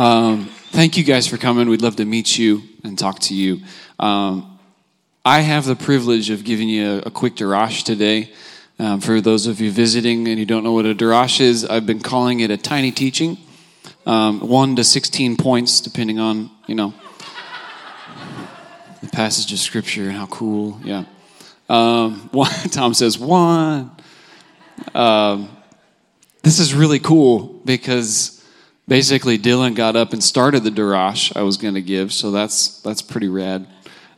Um, thank you guys for coming. We'd love to meet you and talk to you. Um, I have the privilege of giving you a, a quick d'rash today. Um, for those of you visiting and you don't know what a d'rash is, I've been calling it a tiny teaching, um, one to sixteen points, depending on you know the passage of scripture and how cool. Yeah. Um, one, Tom says one. Um, this is really cool because basically Dylan got up and started the d'rash I was going to give, so that's that's pretty rad.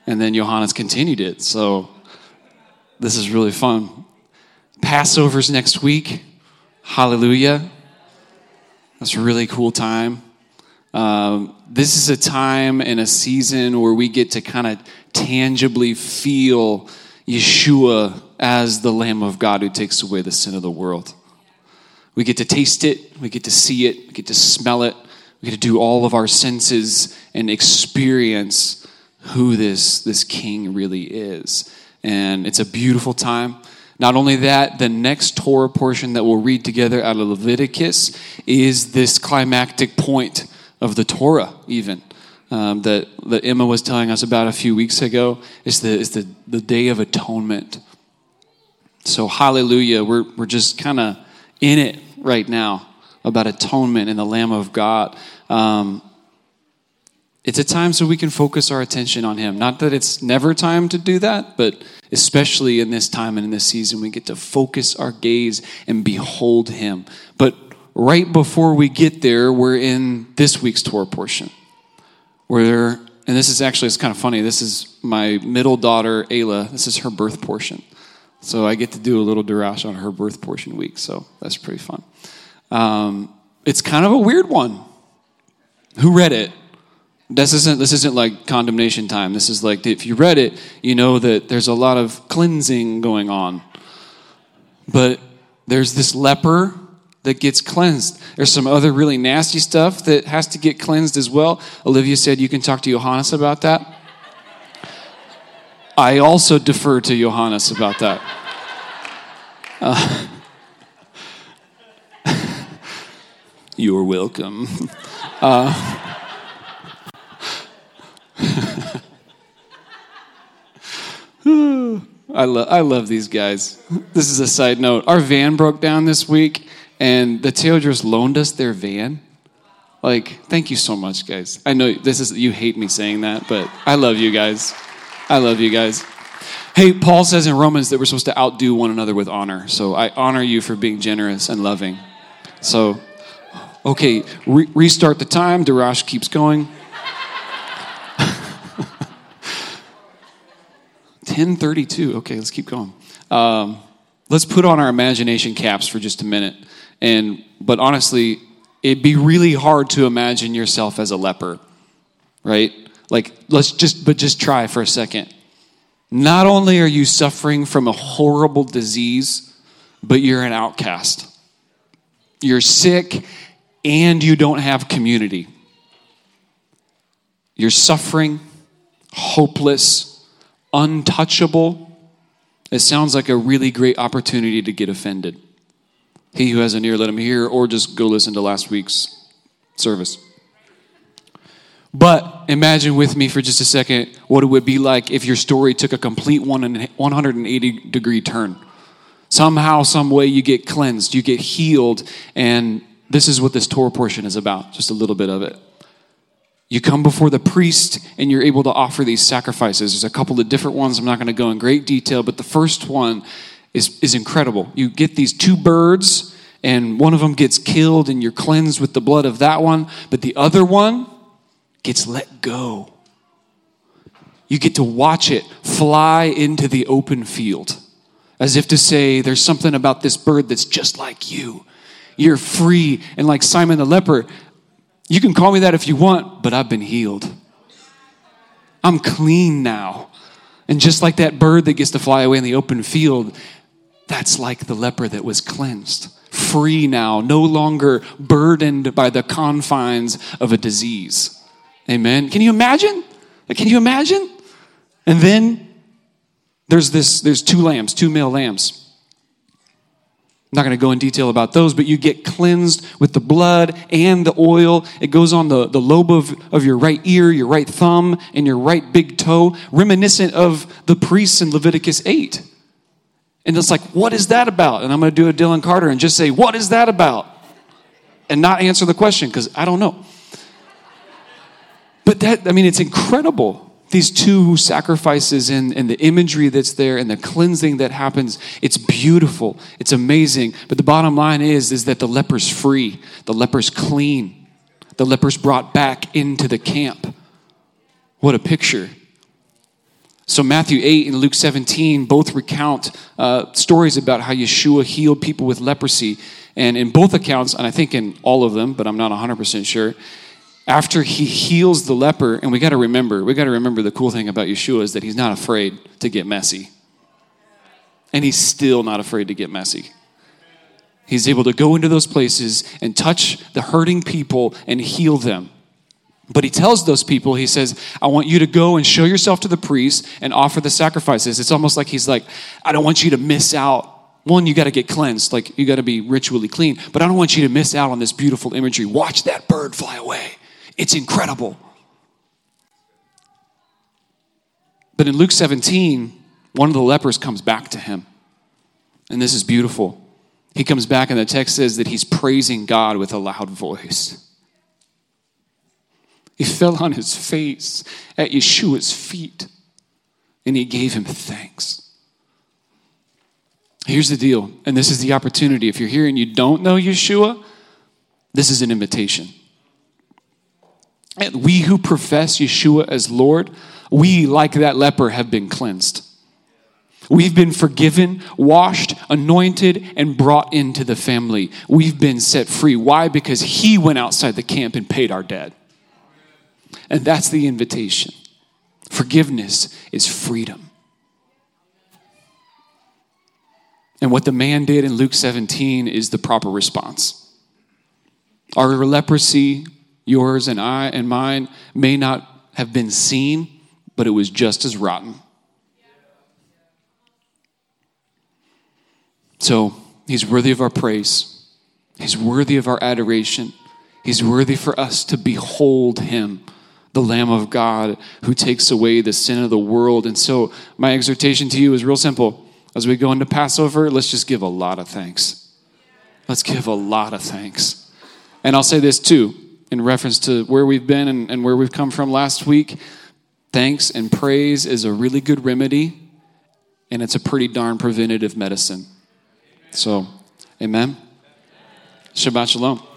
And then Johannes continued it, so this is really fun. Passover's next week. Hallelujah. That's a really cool time. Um, this is a time and a season where we get to kind of tangibly feel Yeshua as the Lamb of God who takes away the sin of the world. We get to taste it, we get to see it, we get to smell it, we get to do all of our senses and experience who this, this king really is. And it's a beautiful time. Not only that, the next Torah portion that we'll read together out of Leviticus is this climactic point of the Torah, even. Um, that, that Emma was telling us about a few weeks ago is the, is the, the Day of Atonement. So, hallelujah, we're, we're just kind of in it right now about atonement and the Lamb of God. Um, it's a time so we can focus our attention on Him. Not that it's never time to do that, but especially in this time and in this season, we get to focus our gaze and behold Him. But right before we get there, we're in this week's Torah portion. Where, and this is actually, it's kind of funny. This is my middle daughter, Ayla. This is her birth portion. So I get to do a little d'rash on her birth portion week, so that's pretty fun. Um, it's kind of a weird one. Who read it? This isn't this isn't like condemnation time. This is like if you read it, you know that there's a lot of cleansing going on. But there's this leper that gets cleansed. There's some other really nasty stuff that has to get cleansed as well. Olivia said you can talk to Johannes about that. I also defer to Johannes about that. Uh, you're welcome. Uh, I, lo- I love these guys. This is a side note. Our van broke down this week, and the Taylors loaned us their van. Like, thank you so much, guys. I know this is you hate me saying that, but I love you guys. I love you guys. Hey, Paul says in Romans that we're supposed to outdo one another with honor. So I honor you for being generous and loving. So, okay, re- restart the time. D'rash keeps going. 1032. Okay, let's keep going. Um, let's put on our imagination caps for just a minute. And but honestly, it'd be really hard to imagine yourself as a leper, right? Like, let's just, but just try for a second. Not only are you suffering from a horrible disease, but you're an outcast. You're sick and you don't have community. You're suffering, hopeless, untouchable. It sounds like a really great opportunity to get offended. He who has an ear, let him hear, or just go listen to last week's service. But imagine with me for just a second what it would be like if your story took a complete 180 degree turn. Somehow, some way, you get cleansed, you get healed, and this is what this Torah portion is about, just a little bit of it. You come before the priest and you're able to offer these sacrifices. There's a couple of different ones. I'm not going to go in great detail, but the first one is, is incredible. You get these two birds, and one of them gets killed, and you're cleansed with the blood of that one, but the other one, gets let go. You get to watch it fly into the open field, as if to say, There's something about this bird that's just like you. You're free. And like Simon the leper, you can call me that if you want, but I've been healed. I'm clean now. And just like that bird that gets to fly away in the open field, that's like the leper that was cleansed. Free now, no longer burdened by the confines of a disease. Amen. Can you imagine? Can you imagine? And then there's this, there's two lambs, two male lambs. I'm not going to go in detail about those, but you get cleansed with the blood and the oil. It goes on the, the lobe of, of your right ear, your right thumb, and your right big toe, reminiscent of the priests in Leviticus 8. And it's like, what is that about? And I'm going to do a Dylan Carter and just say, what is that about? And not answer the question because I don't know. But that, I mean, it's incredible these two sacrifices and, and the imagery that's there and the cleansing that happens. It's beautiful. It's amazing. But the bottom line is is that the leper's free. The leper's clean. The leper's brought back into the camp. What a picture. So matthew 8 and luke 17 both recount uh, stories about how yeshua healed people with leprosy. And in both accounts and i think in all of them but i'm not 100% sure after he heals the leper, and we got to remember, we got to remember the cool thing about Yeshua is that he's not afraid to get messy. And he's still not afraid to get messy. He's able to go into those places and touch the hurting people and heal them. But he tells those people, he says, I want you to go and show yourself to the priest and offer the sacrifices. It's almost like he's like, I don't want you to miss out. One, you got to get cleansed, like you got to be ritually clean, but I don't want you to miss out on this beautiful imagery. Watch that bird fly away. It's incredible. But in Luke 17, one of the lepers comes back to him. And this is beautiful. He comes back, and the text says that he's praising God with a loud voice. He fell on his face at Yeshua's feet, and he gave him thanks. Here's the deal, and this is the opportunity. If you're here and you don't know Yeshua, this is an invitation. And we who profess Yeshua as Lord, we, like that leper, have been cleansed. We've been forgiven, washed, anointed, and brought into the family. We've been set free. Why? Because He went outside the camp and paid our debt. And that's the invitation. Forgiveness is freedom. And what the man did in Luke 17 is the proper response. Our leprosy yours and I and mine may not have been seen, but it was just as rotten. So he's worthy of our praise. He's worthy of our adoration. He's worthy for us to behold him, the Lamb of God who takes away the sin of the world. And so, my exhortation to you is real simple. As we go into Passover, let's just give a lot of thanks. Let's give a lot of thanks. And I'll say this too in reference to where we've been and, and where we've come from last week, thanks and praise is a really good remedy, and it's a pretty darn preventative medicine. So, amen. Shabbat Shalom.